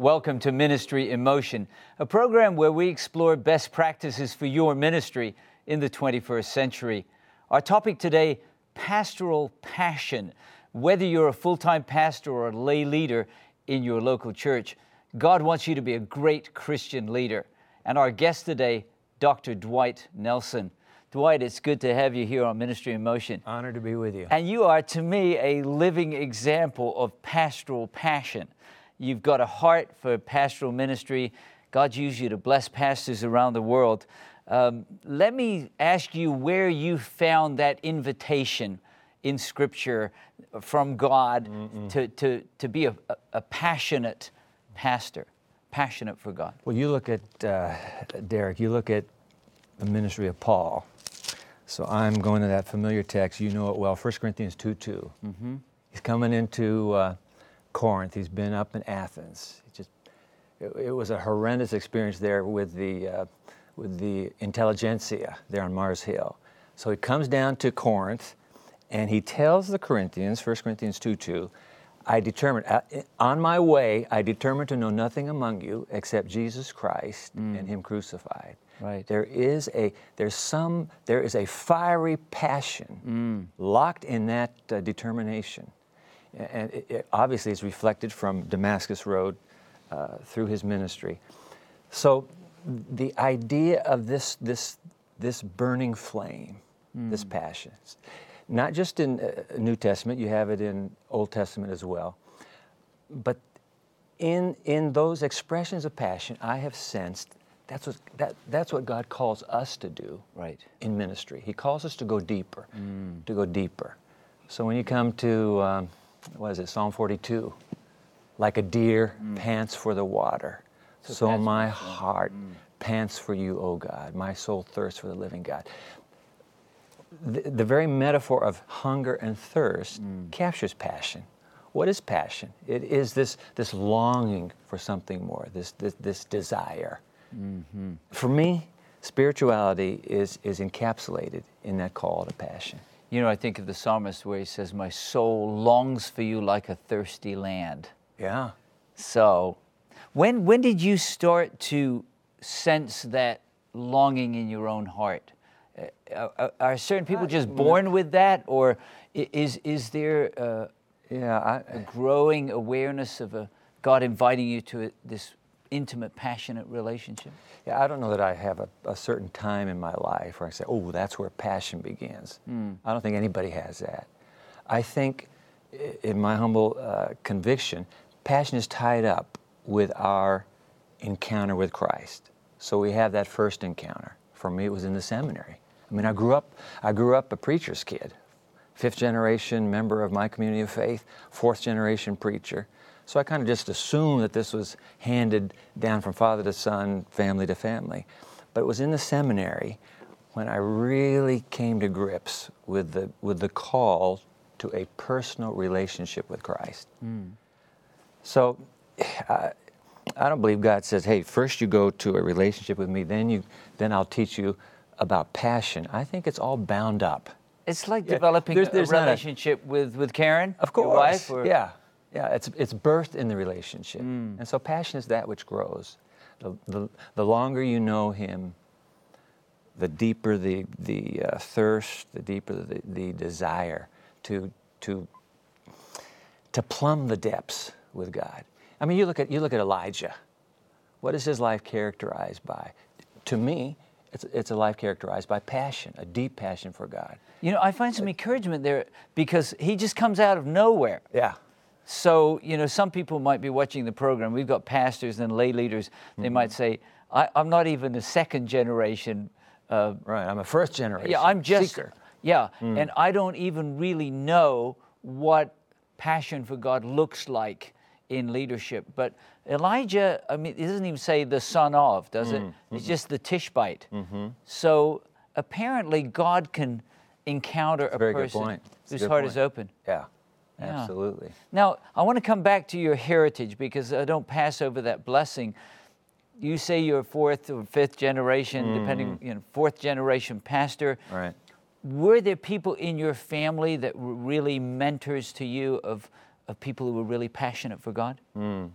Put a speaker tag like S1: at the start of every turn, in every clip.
S1: Welcome to Ministry in Motion, a program where we explore best practices for your ministry in the 21st century. Our topic today pastoral passion. Whether you're a full time pastor or a lay leader in your local church, God wants you to be a great Christian leader. And our guest today, Dr. Dwight Nelson. Dwight, it's good to have you here on Ministry in Motion.
S2: Honored to be with you.
S1: And you are, to me, a living example of pastoral passion. You've got a heart for pastoral ministry. God's used you to bless pastors around the world. Um, let me ask you where you found that invitation in Scripture from God to, to, to be a, a passionate pastor, passionate for God.
S2: Well, you look at, uh, Derek, you look at the ministry of Paul. So I'm going to that familiar text. You know it well, 1 Corinthians 2 2. Mm-hmm. He's coming into uh, Corinth. He's been up in Athens. It just, it, it was a horrendous experience there with the, uh, with the intelligentsia there on Mars Hill. So he comes down to Corinth and he tells the Corinthians, 1 Corinthians 2 2, I determined, uh, on my way, I determined to know nothing among you except Jesus Christ mm. and Him crucified.
S1: Right.
S2: There is a there's some there is a fiery passion mm. locked in that uh, determination, and it, it obviously it's reflected from Damascus Road uh, through his ministry. So, the idea of this this this burning flame, mm. this passion, not just in uh, New Testament, you have it in Old Testament as well, but in in those expressions of passion, I have sensed that's what, that, that's what God calls us to do
S1: right.
S2: in ministry. He calls us to go deeper, mm. to go deeper. So when you come to, um, what is it, Psalm 42, like a deer mm. pants for the water, so, so my heart mm. pants for you, O God. My soul thirsts for the living God. The, the very metaphor of hunger and thirst mm. captures passion. What is passion? It is this, this longing for something more, this, this, this desire. Mm-hmm. For me, spirituality is, is encapsulated in that call to passion.
S1: You know, I think of the psalmist where he says, My soul longs for you like a thirsty land.
S2: Yeah.
S1: So, when, when did you start to sense that longing in your own heart? Uh, are, are, certain people uh, just born with that, or is, is there a, yeah, I, a growing awareness of a God inviting you to this intimate, passionate relationship?
S2: Yeah, I don't know that I have a, a certain time in my life where I say, oh, that's where passion begins. Mm. I don't think anybody has that. I think, in my humble uh, conviction, passion is tied up with our encounter with Christ. So we have that first encounter. For me, it was in the seminary. I mean, I grew up, I grew up a preacher's kid, fifth generation member of my community of faith, fourth generation preacher. So I kind of just assumed that this was handed down from father to son, family to family. But it was in the seminary when I really came to grips with the, with the call to a personal relationship with Christ. Mm. So I, I don't believe God says, hey, first you go to a relationship with me, then, you, then I'll teach you about passion. I think it's all bound up.
S1: It's like yeah, developing there's, there's a relationship a, with, with Karen,
S2: of course.
S1: your wife. Or?
S2: Yeah, yeah, it's, it's birthed in the relationship. Mm. And so passion is that which grows. The, the, the longer you know Him, the deeper the, the uh, thirst, the deeper the, the desire to, to, to plumb the depths with God. I mean, you look at, you look at Elijah. What is his life characterized by? To me, it's, it's a life characterized by passion, a deep passion for God.
S1: You know, I find some encouragement there because he just comes out of nowhere.
S2: Yeah.
S1: So, you know, some people might be watching the program. We've got pastors and lay leaders. They mm-hmm. might say, I, am not even a second generation.
S2: Uh, right, I'm a first generation.
S1: Yeah, I'm just.
S2: Seeker.
S1: Yeah, mm. and I don't even really know what passion for God looks like in leadership. But Elijah, I mean, it doesn't even say the son of, does it? Mm-hmm. It's just the Tishbite. Mm-hmm. So apparently, God can encounter a person whose heart
S2: point.
S1: is open.
S2: Yeah. Yeah. Absolutely.
S1: Now, I want to come back to your heritage because I don't pass over that blessing. You say you're fourth or fifth generation, mm. depending, you know, fourth generation pastor.
S2: Right.
S1: Were there people in your family that were really mentors to you of, of people who were really passionate for God? Mm.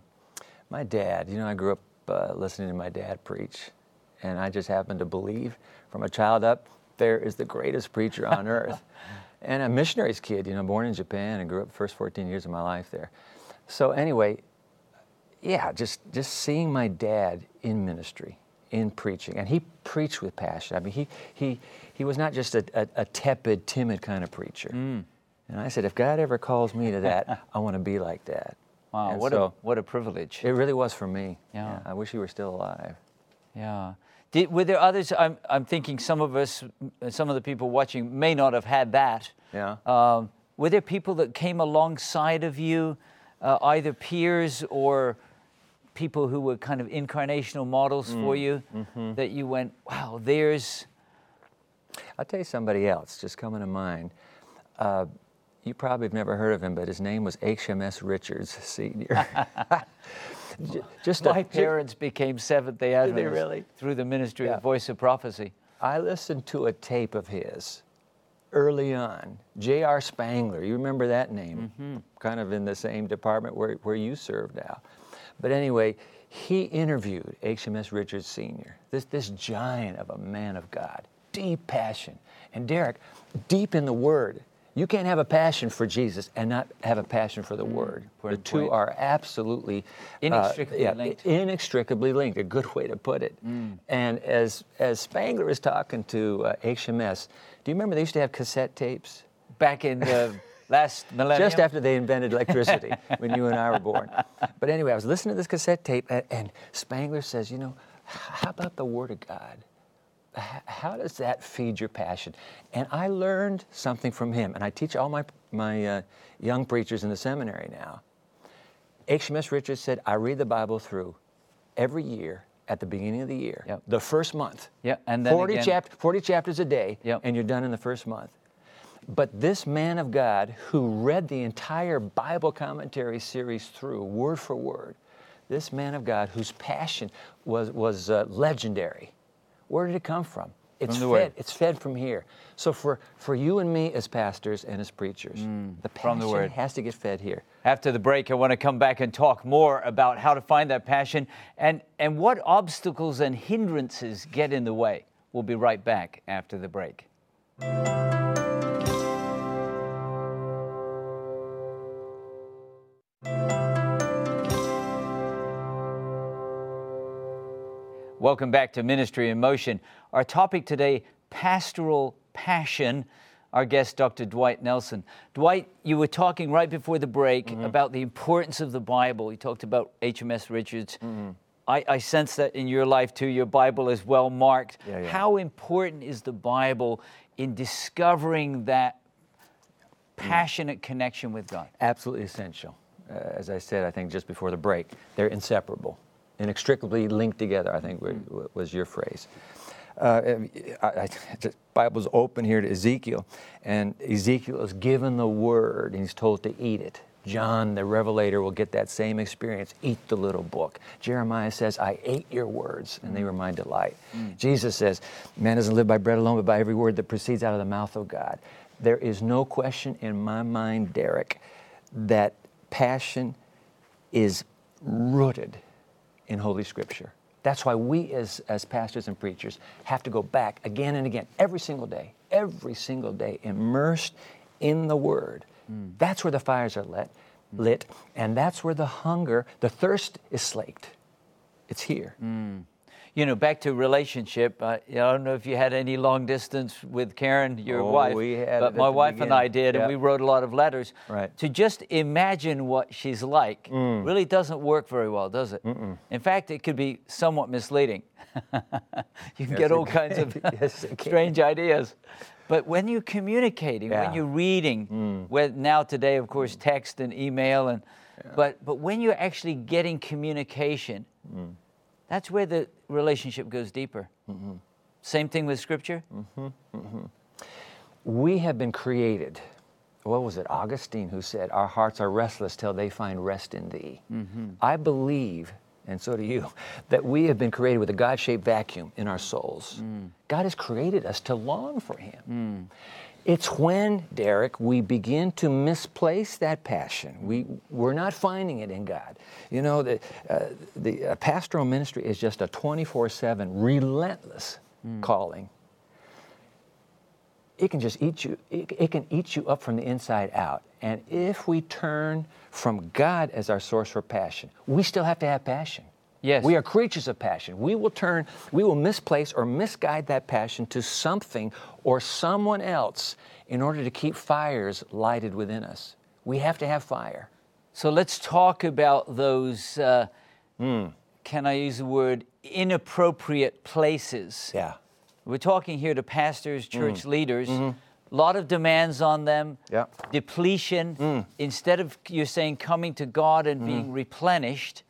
S2: My dad, you know, I grew up uh, listening to my dad preach, and I just happened to believe from a child up there is the greatest preacher on earth. And a missionary's kid, you know, born in Japan and grew up the first 14 years of my life there. So anyway, yeah, just just seeing my dad in ministry, in preaching, and he preached with passion. I mean, he he he was not just a, a, a tepid, timid kind of preacher.
S1: Mm.
S2: And I said, if God ever calls me to that, I want to be like that.
S1: Wow,
S2: And
S1: what
S2: so
S1: a what a privilege.
S2: it really was for me.
S1: Yeah.
S2: I wish he were still alive.
S1: Yeah. Did, were there others? I'm, I'm thinking some of us, some of the people watching may not have had that.
S2: Yeah.
S1: Um, were there people that came alongside of you, uh, either peers or people who were kind of incarnational models for you, that you went, wow, there's.
S2: I'll tell you somebody else just coming to mind. Uh, you probably have never heard of him, but his name was HMS Richards Sr. Just
S1: My parents became Seventh day Adventists
S2: really?
S1: through the ministry
S2: Yeah.
S1: of Voice of Prophecy.
S2: I listened to a tape of his early on. J.R. Spangler, you remember that name? Mm-hmm. Kind of in the same department where, where you serve now. But anyway, he interviewed HMS Richards Sr., this, this giant of a man of God, deep passion. And Derek, deep in the Word. You can't have a passion for Jesus and not have a passion for the Word. The two
S1: point.
S2: are absolutely uh,
S1: Inextricably
S2: yeah,
S1: linked.
S2: inextricably linked. A good way to put it. And as as Spangler is talking to uh, HMS, do you remember they used to have cassette tapes?
S1: Back in the last millennium.
S2: Just after they invented electricity, when you and I were born. But anyway, I was listening to this cassette tape, and, and Spangler says, you know, how about the Word of God? How does that feed your passion? And I learned something from him, and I teach all my my uh, young preachers in the seminary now. HMS Richards said, I read the Bible through every year at the beginning of the year,
S1: Yep.
S2: the first month.
S1: Yeah, and then
S2: 40,
S1: again-
S2: chap- 40 chapters a day,
S1: Yep.
S2: and you're done in the first month. But this man of God who read the entire Bible commentary series through, word for word, this man of God whose passion was, was uh, legendary, where did it come from? It's
S1: the
S2: fed.
S1: Word.
S2: It's fed from here. So for, for you and me as pastors and as preachers, the
S1: Mm, from
S2: passion
S1: the Word.
S2: has to get fed here.
S1: After the break, I want to come back and talk more about how to find that passion and, and what obstacles and hindrances get in the way. We'll be right back after the break. Welcome back to Ministry in Motion. Our topic today pastoral passion. Our guest, Dr. Dwight Nelson. Dwight, you were talking right before the break
S2: Mm-hmm.
S1: about the importance of the Bible. You talked about HMS Richards.
S2: Mm-hmm.
S1: I, I sense that in your life too. Your Bible is well marked.
S2: Yeah, yeah.
S1: How important is the Bible in discovering that passionate connection with God?
S2: absolutely essential. Uh, as I said, I think just before the break, they're inseparable, inextricably linked together. I think mm-hmm. wa- was your phrase. Uh, I, I, the Bible's open here to Ezekiel, and Ezekiel is given the word, and he's told to eat it. John, the Revelator, will get that same experience. Eat the little book. Jeremiah says, "I ate your words, and they mm. were my delight." Mm. Jesus says, "Man doesn't live by bread alone, but by every word that proceeds out of the mouth of God." There is no question in my mind, Derek, that passion is rooted in Holy Scripture. That's why we, as, as pastors and preachers, have to go back again and again, every single day, every single day, immersed in the Word. Mm. That's where the fires are lit, mm. lit, and that's where the hunger, the thirst is slaked. It's here. Mm.
S1: You know, back to relationship. Uh, I don't know if you had any long distance with Karen, your
S2: Oh,
S1: wife,
S2: we had
S1: but my wife and I
S2: beginning.
S1: did, and we wrote a lot of letters.
S2: Right.
S1: To just imagine what she's like
S2: Mm.
S1: really doesn't work very well, does it? In fact, it could be somewhat misleading. you can
S2: Yes,
S1: get all
S2: can.
S1: kinds of
S2: Yes,
S1: strange ideas. But when you're communicating, when
S2: Yeah. Mm.
S1: you're reading, where now today, of course, text and email, and but but when you're actually getting communication,
S2: Mm.
S1: That's where the relationship goes deeper.
S2: Mm-hmm.
S1: Same thing with Scripture. Mm-hmm, mm-hmm.
S2: We have been created. What was it? Augustine who said, Our hearts are restless till they find rest in thee. Mm-hmm. I believe, and so do you, that we have been created with a God shaped vacuum in our souls. Mm. God has created us to long for Him. Mm. It's when, Derek, we begin to misplace that passion. We, we're not finding it in God. You know, the, uh, the uh, pastoral ministry is just a 24 7 relentless calling. It can just eat you, it, it can eat you up from the inside out. And if we turn from God as our source for passion, we still have to have passion.
S1: Yes.
S2: We are creatures of passion. We will turn, we will misplace or misguide that passion to something or someone else in order to keep fires lighted within us. We have to have fire.
S1: So let's talk about those, uh, hmm, can I use the word, inappropriate places.
S2: Yeah.
S1: We're talking here to pastors, mm. church leaders. Mm-hmm. A lot of demands on them.
S2: Yeah.
S1: Depletion. Mm. Instead of you're saying coming to God and mm-hmm. being replenished,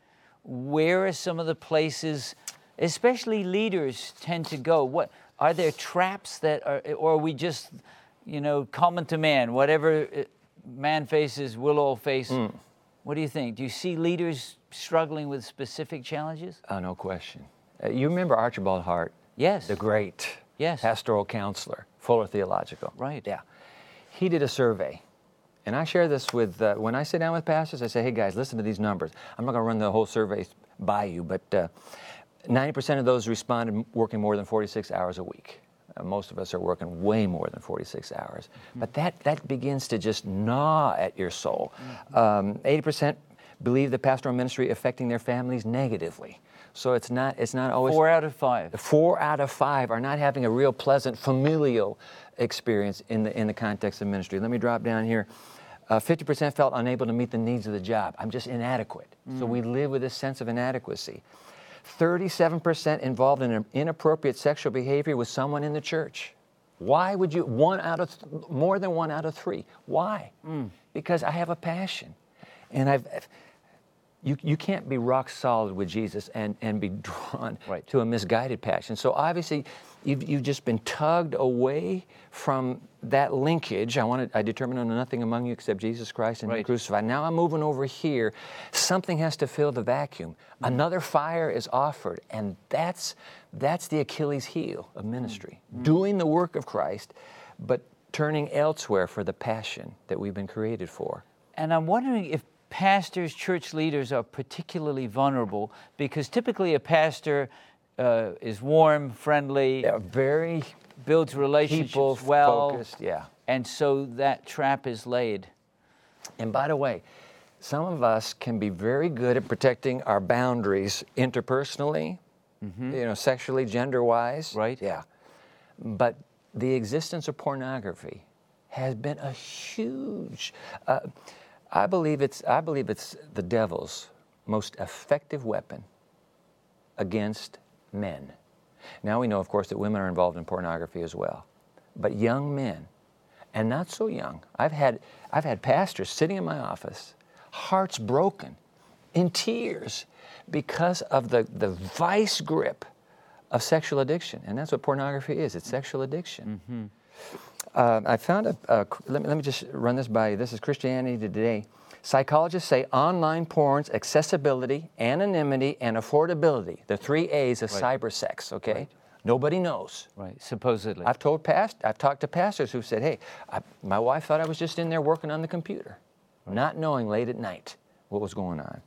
S1: where are some of the places, especially leaders, tend to go? What are there traps that are, or are we just, you know, common to man? Whatever uh, man faces, we'll all face. What do you think? Do you see leaders struggling with specific challenges?
S2: Oh, no question. Uh, you remember Archibald Hart?
S1: Yes.
S2: The great
S1: Yes.
S2: pastoral counselor, Fuller Theological.
S1: Right.
S2: Yeah. He did a survey. And I share this with, uh, when I sit down with pastors, I say, hey guys, listen to these numbers. I'm not going to run the whole survey by you, but uh, 90% of those responded working more than 46 hours a week. Uh, most of us are working way more than 46 hours. But that, that begins to just gnaw at your soul. Um, 80% believe the pastoral ministry affecting their families negatively. So it's not, it's not always.
S1: Four out of five.
S2: Four out of five are not having a real pleasant familial experience in the, in the context of ministry. Let me drop down here. Uh, 50% felt unable to meet the needs of the job. I'm just inadequate. So we live with this sense of inadequacy. 37% involved in inappropriate sexual behavior with someone in the church. Why would you, one out of, th- more than one out of three? Why? Because I have a passion. And I've, you, you can't be rock solid with Jesus and, and be drawn
S1: Right.
S2: to a misguided passion. So obviously, you've, you've just been tugged away from that linkage. I wanted, I determined on nothing among you except Jesus Christ and
S1: Right.
S2: crucified. Now I'm moving over here. Something has to fill the vacuum. Mm-hmm. Another fire is offered, and that's that's the Achilles heel of ministry. Mm-hmm. Doing the work of Christ, but turning elsewhere for the passion that we've been created for.
S1: And I'm wondering if pastors, church leaders are particularly vulnerable because typically a pastor uh, is warm, friendly,
S2: They're very
S1: builds relationships well,
S2: focused. Yeah.
S1: and so that trap is laid.
S2: And by the way, some of us can be very good at protecting our boundaries interpersonally, you know, sexually, gender wise.
S1: Right.
S2: Yeah. But the existence of pornography has been a huge. Uh, I believe it's. I believe it's the devil's most effective weapon against men. Now we know, of course, that women are involved in pornography as well, but young men, and not so young. I've had I've had pastors sitting in my office, hearts broken, in tears, because of the the vice grip of sexual addiction, and that's what pornography is. It's sexual addiction. Mm-hmm. Uh, I found a, a let, me, let me just run this by you. This is Christianity Today. Psychologists say online porn's accessibility, anonymity, and affordability, the three A's of
S1: Right.
S2: cyber sex, okay? Nobody knows.
S1: Right, supposedly.
S2: I've told past, I've talked to pastors who said, hey, I, my wife thought I was just in there working on the computer, not knowing late at night what was going on.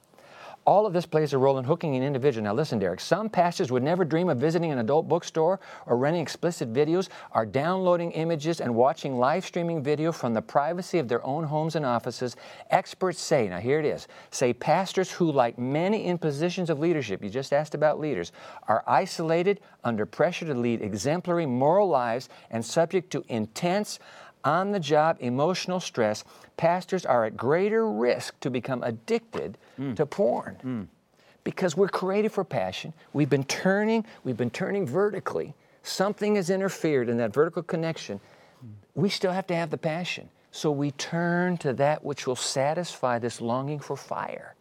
S2: All of this plays a role in hooking an individual. Now, listen, Derek, some pastors would never dream of visiting an adult bookstore or renting explicit videos, are downloading images and watching live streaming video from the privacy of their own homes and offices. Experts say, now here it is, say pastors who, like many in positions of leadership, you just asked about leaders, are isolated, under pressure to lead exemplary moral lives, and subject to intense, on the job emotional stress, pastors are at greater risk to become addicted Mm. to porn. Mm. Because we're created for passion. We've been turning, we've been turning vertically. Something has interfered in that vertical connection. We still have to have the passion. So we turn to that which will satisfy this longing for fire.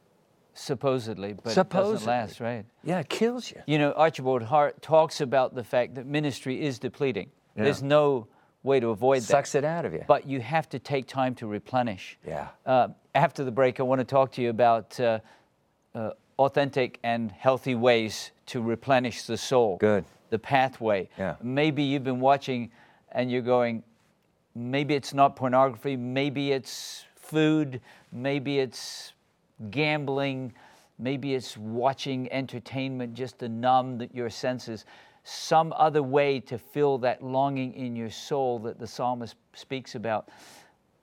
S1: supposedly, but it doesn't last, right?
S2: Yeah, it kills you.
S1: You know, Archibald Hart talks about the fact that ministry is depleting.
S2: Yeah.
S1: There's no way to avoid that.
S2: Sucks it out of you.
S1: But you have to take time to replenish.
S2: Yeah.
S1: Uh, after the break, I want to talk to you about uh, uh, authentic and healthy ways to replenish the soul.
S2: Good.
S1: The pathway.
S2: Yeah.
S1: Maybe you've been watching and you're going, maybe it's not pornography, maybe it's food, maybe it's gambling, maybe it's watching entertainment just to numb your senses, some other way to fill that longing in your soul that the psalmist speaks about.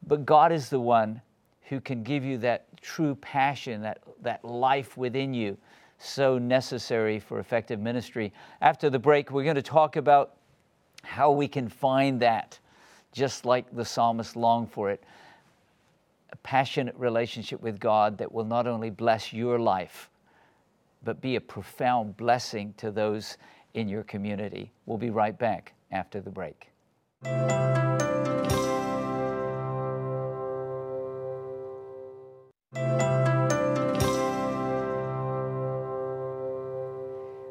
S1: But God is the one who can give you that true passion, that, that life within you, so necessary for effective ministry. After the break, we're going to talk about how we can find that, just like the psalmist longed for it. A passionate relationship with God that will not only bless your life, but be a profound blessing to those in your community. We'll be right back after the break.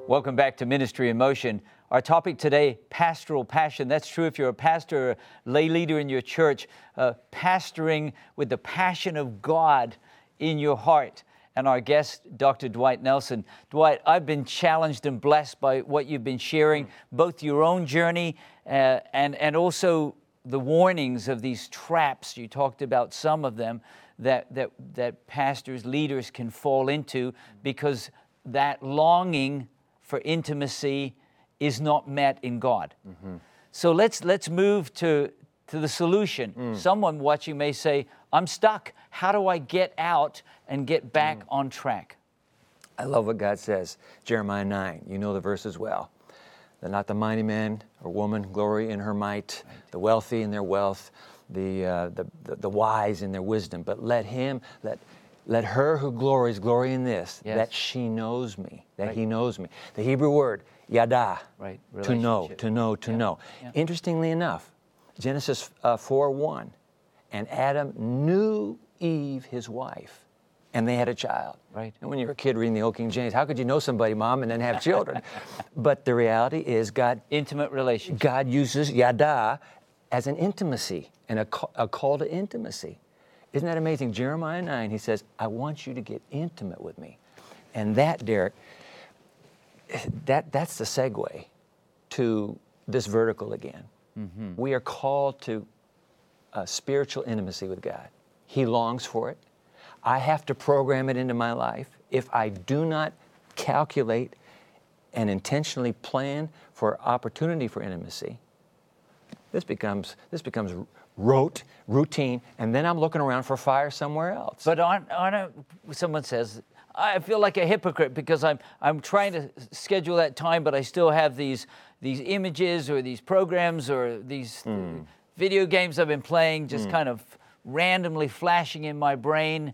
S1: Welcome back to Ministry in Motion. Our topic today, pastoral passion. That's true if you're a pastor or lay leader in your church, uh, pastoring with the passion of God in your heart. And our guest, Dr. Dwight Nelson. Dwight, I've been challenged and blessed by what you've been sharing, both your own journey uh, and, and also the warnings of these traps. You talked about some of them that, that, that pastors, leaders can fall into because that longing for intimacy is not met in God. Mm-hmm. So let's let's move to to the solution. Mm. Someone watching may say, "I'm stuck. How do I get out and get back mm. on track?"
S2: I love what God says. Jeremiah 9. You know the verse as well. That not the mighty man or woman glory in her might, right. the wealthy in their wealth, the, uh, the, the, the wise in their wisdom, but let him, let let her who glories glory in this, yes. that she knows me, that right. he knows me. The Hebrew word, yada, right. to know, to know, to yeah. know. Yeah. Interestingly enough, Genesis uh, 4 1, and Adam knew Eve, his wife, and they had a child.
S1: Right.
S2: And when you're a kid reading the Old King James, how could you know somebody, mom, and then have children? but the reality is, God.
S1: Intimate relationship.
S2: God uses yada as an intimacy and a, a call to intimacy. Isn't that amazing? Jeremiah 9, he says, I want you to get intimate with me. And that, Derek, that, that's the segue to this vertical again. Mm-hmm. We are called to a spiritual intimacy with God. He longs for it. I have to program it into my life. If I do not calculate and intentionally plan for opportunity for intimacy, this becomes, this becomes rote, routine, and then I'm looking around for fire somewhere else.
S1: But on, on a, someone says, I feel like a hypocrite because I'm, I'm trying to schedule that time, but I still have these, these images or these programs or these mm. video games I've been playing just mm. kind of randomly flashing in my brain.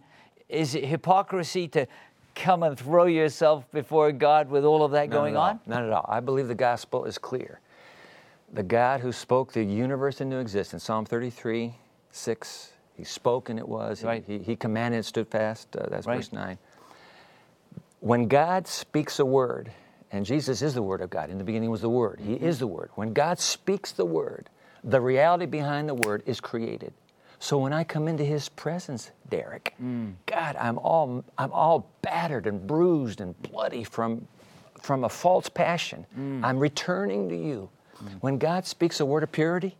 S1: Is it hypocrisy to come and throw yourself before God with all of that
S2: Not
S1: going on?
S2: Not at all. I believe the gospel is clear the God who spoke the universe into existence, Psalm 33, 6, he spoke and it was. Right. He, he commanded and stood fast. Uh, that's right. verse 9. When God speaks a word, and Jesus is the Word of God, in the beginning was the Word, He is the Word. When God speaks the Word, the reality behind the Word is created. So when I come into His presence, Derek, mm. God, I'm all, I'm all battered and bruised and bloody from, from a false passion. Mm. I'm returning to you when God speaks a word of purity,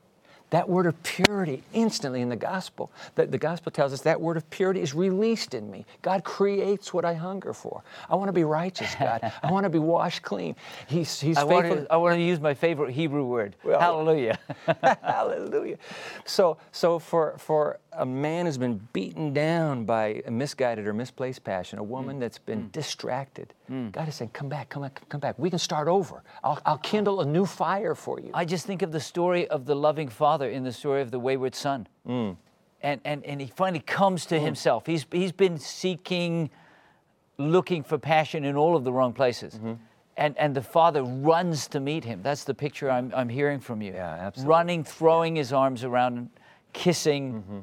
S2: that word of purity instantly in the gospel, the, the gospel tells us that word of purity is released in me. God creates what I hunger for. I want to be righteous, God. I want to be washed clean. He's, he's
S1: I
S2: faithful.
S1: Want to, I want to use my favorite Hebrew word. Well, hallelujah.
S2: hallelujah. So, so for, for a man who's been beaten down by a misguided or misplaced passion, a woman mm. that's been mm. distracted. Mm. God is saying, Come back, come back, come back. We can start over. I'll, I'll kindle a new fire for you.
S1: I just think of the story of the loving father in the story of the wayward son. Mm. And, and, and he finally comes to mm. himself. He's, he's been seeking, looking for passion in all of the wrong places. Mm-hmm. And, and the father runs to meet him. That's the picture I'm, I'm hearing from you.
S2: Yeah, absolutely.
S1: Running, throwing his arms around, kissing. Mm-hmm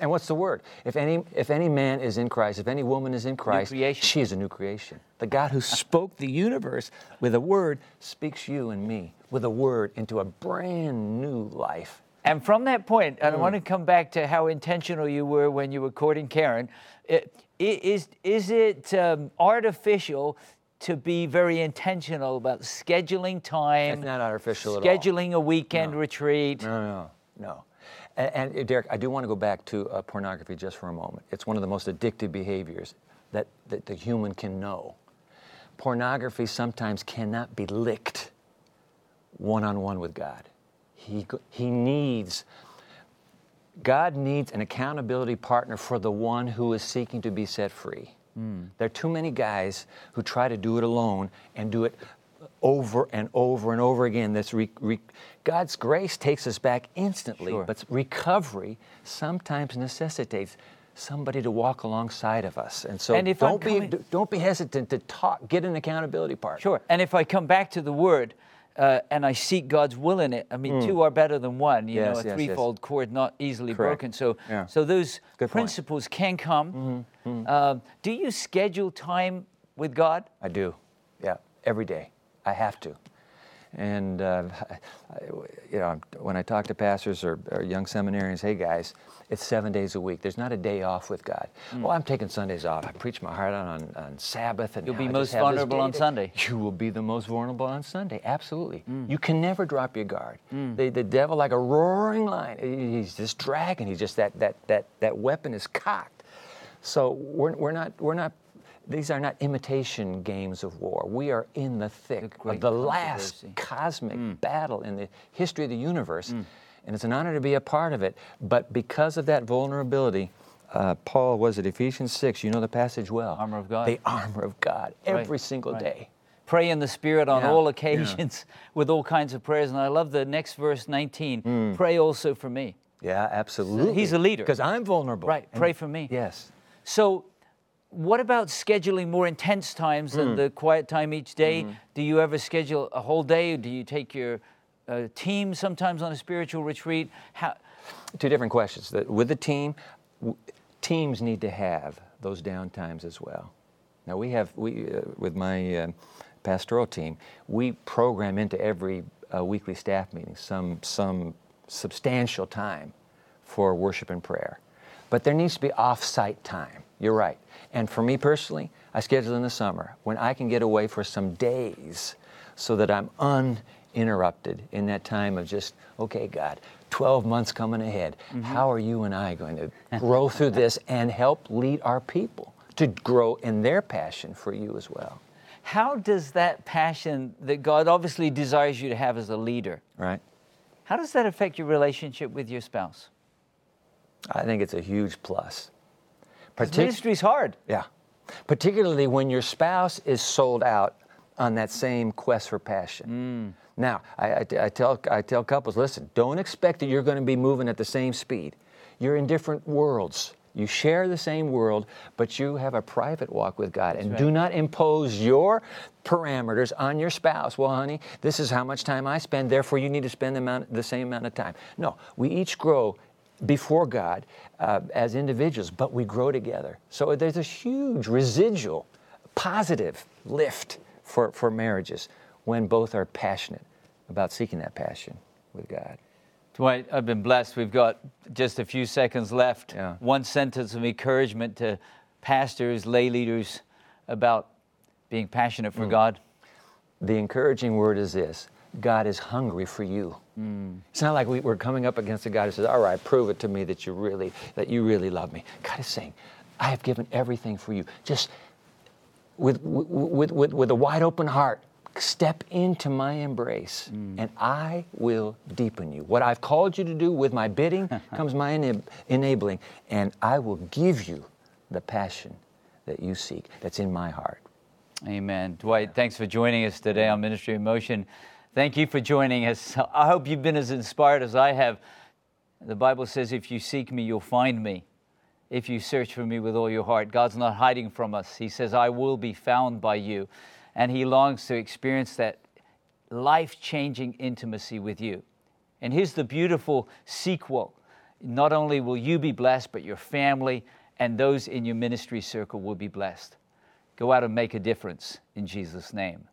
S2: and what's the word? If any, if any man is in Christ, if any woman is in Christ, she is a new creation. The God who spoke the universe with a word speaks you and me with a word into a brand new life.
S1: And from that point, mm. I want to come back to how intentional you were when you were courting Karen. It, is, is it um, artificial to be very intentional about scheduling time?
S2: It's not artificial at all.
S1: Scheduling a weekend
S2: no.
S1: retreat.
S2: No, no, no. And, and Derek, I do want to go back to uh, pornography just for a moment. It's one of the most addictive behaviors that, that the human can know. Pornography sometimes cannot be licked one on one with God. He, he needs, God needs an accountability partner for the one who is seeking to be set free. Mm. There are too many guys who try to do it alone and do it over and over and over again. This re, re, God's grace takes us back instantly, sure. but recovery sometimes necessitates somebody to walk alongside of us. And so and if don't, coming, be, don't be hesitant to talk, get an accountability partner.
S1: Sure. And if I come back to the word, uh, and I seek God's will in it. I mean, mm. two are better than one. You yes, know, a yes, threefold yes. cord not easily Correct. broken. So, yeah. so those Good principles point. can come. Mm-hmm. Mm-hmm. Uh, do you schedule time with God?
S2: I do. Yeah, every day. I have to. And uh, you know, when I talk to pastors or, or, young seminarians, hey guys, it's seven days a week. There's not a day off with God. Mm. Well, I'm taking Sundays off. I preach my heart out on, on Sabbath, and
S1: you'll be most vulnerable on Sunday.
S2: You will be the most vulnerable on Sunday. Absolutely. Mm. You can never drop your guard. Mm. The, the devil, like a roaring lion, he's just dragging. He's just that that that that weapon is cocked. So we're, we're not we're not these are not imitation games of war. We are in the thick the of the last cosmic mm. battle in the history of the universe. Mm. And it's an honor to be a part of it. But because of that vulnerability, uh, Paul was at Ephesians 6, you know the passage well.
S1: Armor of God.
S2: The armor of God every right. single right. day.
S1: Pray in the Spirit on yeah. all occasions yeah. with all kinds of prayers. And I love the next verse 19 mm. pray also for me.
S2: Yeah, absolutely.
S1: He's a leader.
S2: Because I'm vulnerable.
S1: Right, pray for me.
S2: Yes.
S1: So what about scheduling more intense times than mm. the quiet time each day? Mm. Do you ever schedule a whole day? Do you take your uh, team sometimes on a spiritual retreat? How?
S2: Two different questions. With the team, w- teams need to have those down times as well. Now we have we uh, with my uh, pastoral team, we program into every uh, weekly staff meeting some some substantial time for worship and prayer, but there needs to be off-site time. You're right. And for me personally, I schedule in the summer when I can get away for some days so that I'm uninterrupted in that time of just, okay, God, 12 months coming ahead. Mm-hmm. How are you and I going to grow through this and help lead our people to grow in their passion for you as well?
S1: How does that passion that God obviously desires you to have as a leader,
S2: right?
S1: How does that affect your relationship with your spouse?
S2: I think it's a huge plus.
S1: Partic- ministry's hard.
S2: Yeah. Particularly when your spouse is sold out on that same quest for passion. Mm. Now, I, I, I, tell, I tell couples listen, don't expect that you're going to be moving at the same speed. You're in different worlds. You share the same world, but you have a private walk with God. and right. do not impose your parameters on your spouse. Well, honey, this is how much time I spend, therefore you need to spend the, amount, the same amount of time. No, we each grow before God uh, as individuals, but we grow together. So there's a huge residual, positive lift for, for marriages when both are passionate about seeking that passion with God.
S1: Dwight, I've been blessed. We've got just a few seconds left. Yeah. One sentence of encouragement to pastors, lay leaders about being passionate for mm. God.
S2: The encouraging word is this God is hungry for you. Mm. It's not like we, are coming up against a God who says, "All right, prove it to me that you really that you really love me." God is saying, "I have given everything for you. Just with with with, with a wide open heart, step into my embrace, mm. and I will deepen you. What I've called you to do with my bidding comes my enab- enabling, and I will give you the passion that you seek. That's in my heart."
S1: Amen. Dwight, thanks for joining us today on Ministry in Motion. Thank you for joining us. I hope you've been as inspired as I have. The Bible says, if you seek me, you'll find me. If you search for me with all your heart, God's not hiding from us. He says, I will be found by you. And He longs to experience that life changing intimacy with you. And here's the beautiful sequel not only will you be blessed, but your family and those in your ministry circle will be blessed. Go out and make a difference in Jesus' name.